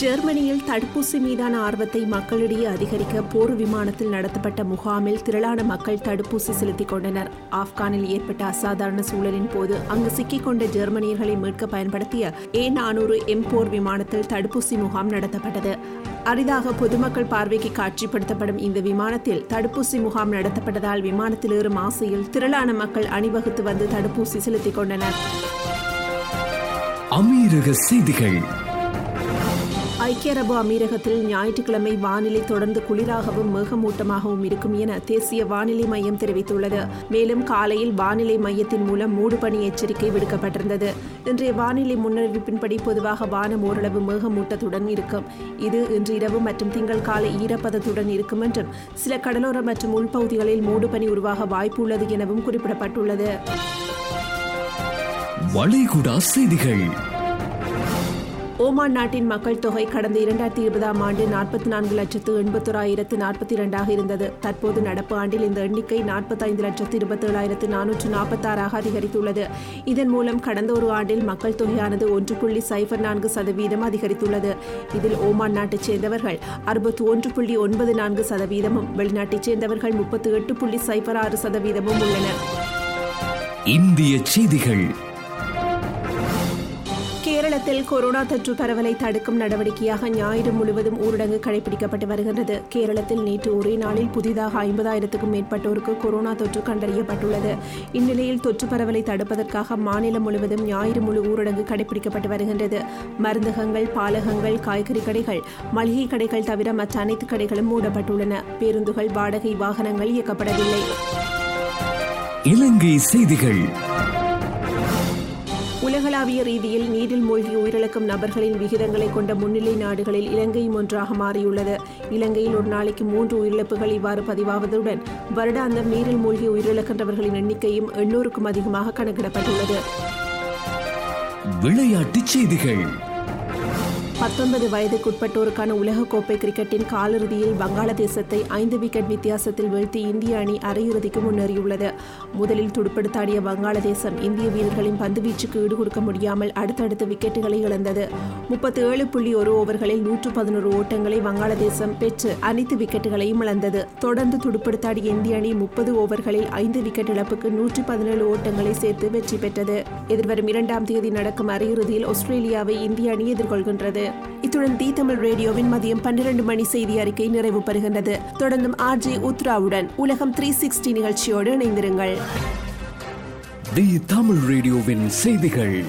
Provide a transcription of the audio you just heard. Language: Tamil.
ஜெர்மனியில் தடுப்பூசி மீதான ஆர்வத்தை மக்களிடையே அதிகரிக்க போர் விமானத்தில் நடத்தப்பட்ட முகாமில் திரளான மக்கள் தடுப்பூசி செலுத்திக் கொண்டனர். ஆப்கானில் ஏற்பட்ட அசாதாரண சூழலின் போது அங்கு சிக்கிக் கொண்ட ஜெர்மனியர்களை மீட்க பயன்படுத்திய ஏ நானூறு எம் போர் விமானத்தில் தடுப்பூசி முகாம் நடத்தப்பட்டது. அரிதாக பொதுமக்கள் பார்வைக்கு காட்சிப்படுத்தப்படும் இந்த விமானத்தில் தடுப்பூசி முகாம் நடத்தப்பட்டதால் விமானத்தில் ஏறும் ஆசையில் திரளான மக்கள் அணிவகுத்து வந்து தடுப்பூசி செலுத்திக் கொண்டனர். அமீரக செய்திகள். ஐக்கிய அரபு அமீரகத்தில் ஞாயிற்றுக்கிழமை வானிலை தொடர்ந்து குளிராகவும் மேகமூட்டமாகவும் இருக்கும் என தேசிய வானிலை மையம் தெரிவித்துள்ளது. மேலும் காலையில் வானிலை மையத்தின் மூலம் மூடுபனி எச்சரிக்கை விடுக்கப்பட்டிருந்தது. இன்றைய வானிலை முன்னறிவிப்பின்படி பொதுவாக வானம் ஓரளவு மேகமூட்டத்துடன் இருக்கும். இது இன்று இரவு மற்றும் திங்கள் காலை ஈரப்பதத்துடன் இருக்கும் என்றும் சில கடலோர மற்றும் உள்பகுதிகளில் மூடுபனி உருவாக வாய்ப்பு உள்ளது எனவும் குறிப்பிடப்பட்டுள்ளது. வளைகுடா செய்திகள். ஓமான் நாட்டின் மக்கள் தொகை கடந்த இரண்டாயிரத்தி இருபதாம் ஆண்டு நாற்பத்தி நான்கு லட்சத்து எண்பத்தோராயிரத்து நாற்பத்தி இரண்டாக இருந்தது. தற்போது நடப்பு ஆண்டில் இந்த எண்ணிக்கை நாற்பத்தைந்து லட்சத்து இருபத்தேழாயிரத்து நானூற்று நாற்பத்தாறாக அதிகரித்துள்ளது. இதன் மூலம் கடந்த ஒரு ஆண்டில் மக்கள் தொகையானது ஒன்று புள்ளி சைபர் நான்கு சதவீதம் அதிகரித்துள்ளது. இதில் ஓமான் நாட்டைச் சேர்ந்தவர்கள் அறுபத்தி ஒன்று புள்ளி ஒன்பது நான்கு சதவீதமும் வெளிநாட்டைச் சேர்ந்தவர்கள் முப்பத்தி எட்டு புள்ளி சைபர் ஆறு சதவீதமும் உள்ளனர். இந்திய செய்திகள் கேரளத்தில் கொரோனா தொற்று பரவலை தடுக்கும் நடவடிக்கையாக ஞாயிறு முழுவதும் ஊரடங்கு கடைபிடிக்கப்பட்டு வருகின்றது. கேரளத்தில் நேற்று ஒரே நாளில் புதிதாக ஐம்பதாயிரத்துக்கும் மேற்பட்டோருக்கு கொரோனா தொற்று கண்டறியப்பட்டுள்ளது. இந்நிலையில் தொற்று பரவலை தடுப்பதற்காக மாநிலம் முழுவதும் ஞாயிறு முழு ஊரடங்கு கடைபிடிக்கப்பட்டு வருகின்றது. மருந்தகங்கள் பாலகங்கள் காய்கறி கடைகள் மளிகை கடைகள் தவிர மற்ற அனைத்து கடைகளும் மூடப்பட்டுள்ளன. பேருந்துகள் வாடகை வாகனங்கள் இயக்கப்படவில்லை. இலங்கை செய்திகள். உலகளாவிய ரீதியில் நீரில் மூழ்கி உயிரிழக்கும் நபர்களின் விகிதங்களை கொண்ட முன்னிலை நாடுகளில் இலங்கையும் ஒன்றாக மாறியுள்ளது. இலங்கையில் ஒரு நாளைக்கு மூன்று உயிரிழப்புகள் இவ்வாறு பதிவாவதுடன் வருடாந்தம் நீரில் மூழ்கி உயிரிழக்கின்றவர்களின் எண்ணிக்கையும் எண்ணூறுக்கும் அதிகமாக கணக்கிடப்பட்டுள்ளது. விளையாட்டுச் செய்திகள். பத்தொன்பது வயதுக்குட்பட்டோருக்கான உலகக்கோப்பை கிரிக்கெட்டின் காலிறுதியில் வங்காளதேசத்தை ஐந்து விக்கெட் வித்தியாசத்தில் வீழ்த்தி இந்திய அணி அரையிறுதிக்கு முன்னேறியுள்ளது. முதலில் துடுப்படுத்தாடிய வங்காளதேசம் இந்திய வீரர்களின் பந்துவீச்சுக்கு ஈடுகொடுக்க முடியாமல் அடுத்தடுத்த விக்கெட்டுகளை இழந்தது. முப்பத்தி ஏழு புள்ளி ஒரு ஓவர்களில் நூற்று பதினோரு ஓட்டங்களை வங்காளதேசம் பெற்று அனைத்து விக்கெட்டுகளையும் இழந்தது. தொடர்ந்து துடுப்படுத்தாடிய இந்திய அணி முப்பது ஓவர்களில் ஐந்து விக்கெட் இழப்புக்கு நூற்றி பதினேழு ஓட்டங்களை சேர்த்து வெற்றி பெற்றது. எதிர்வரும் இரண்டாம் தேதி நடக்கும் அரையிறுதியில் ஆஸ்திரேலியாவை இந்திய அணி எதிர்கொள்கின்றது. இத்துடன் தி தமிழ் ரேடியோவின் மதியம் பன்னிரண்டு மணி செய்தி அறிக்கை நிறைவு பெறுகின்றது தொடர்ந்தும் ஆர்ஜே உத்ராவுடன் உலகம் த்ரீ சிக்ஸ்டி நிகழ்ச்சியோடு இணைந்திருங்கள். தி தமிழ் ரேடியோவின் செய்திகள்.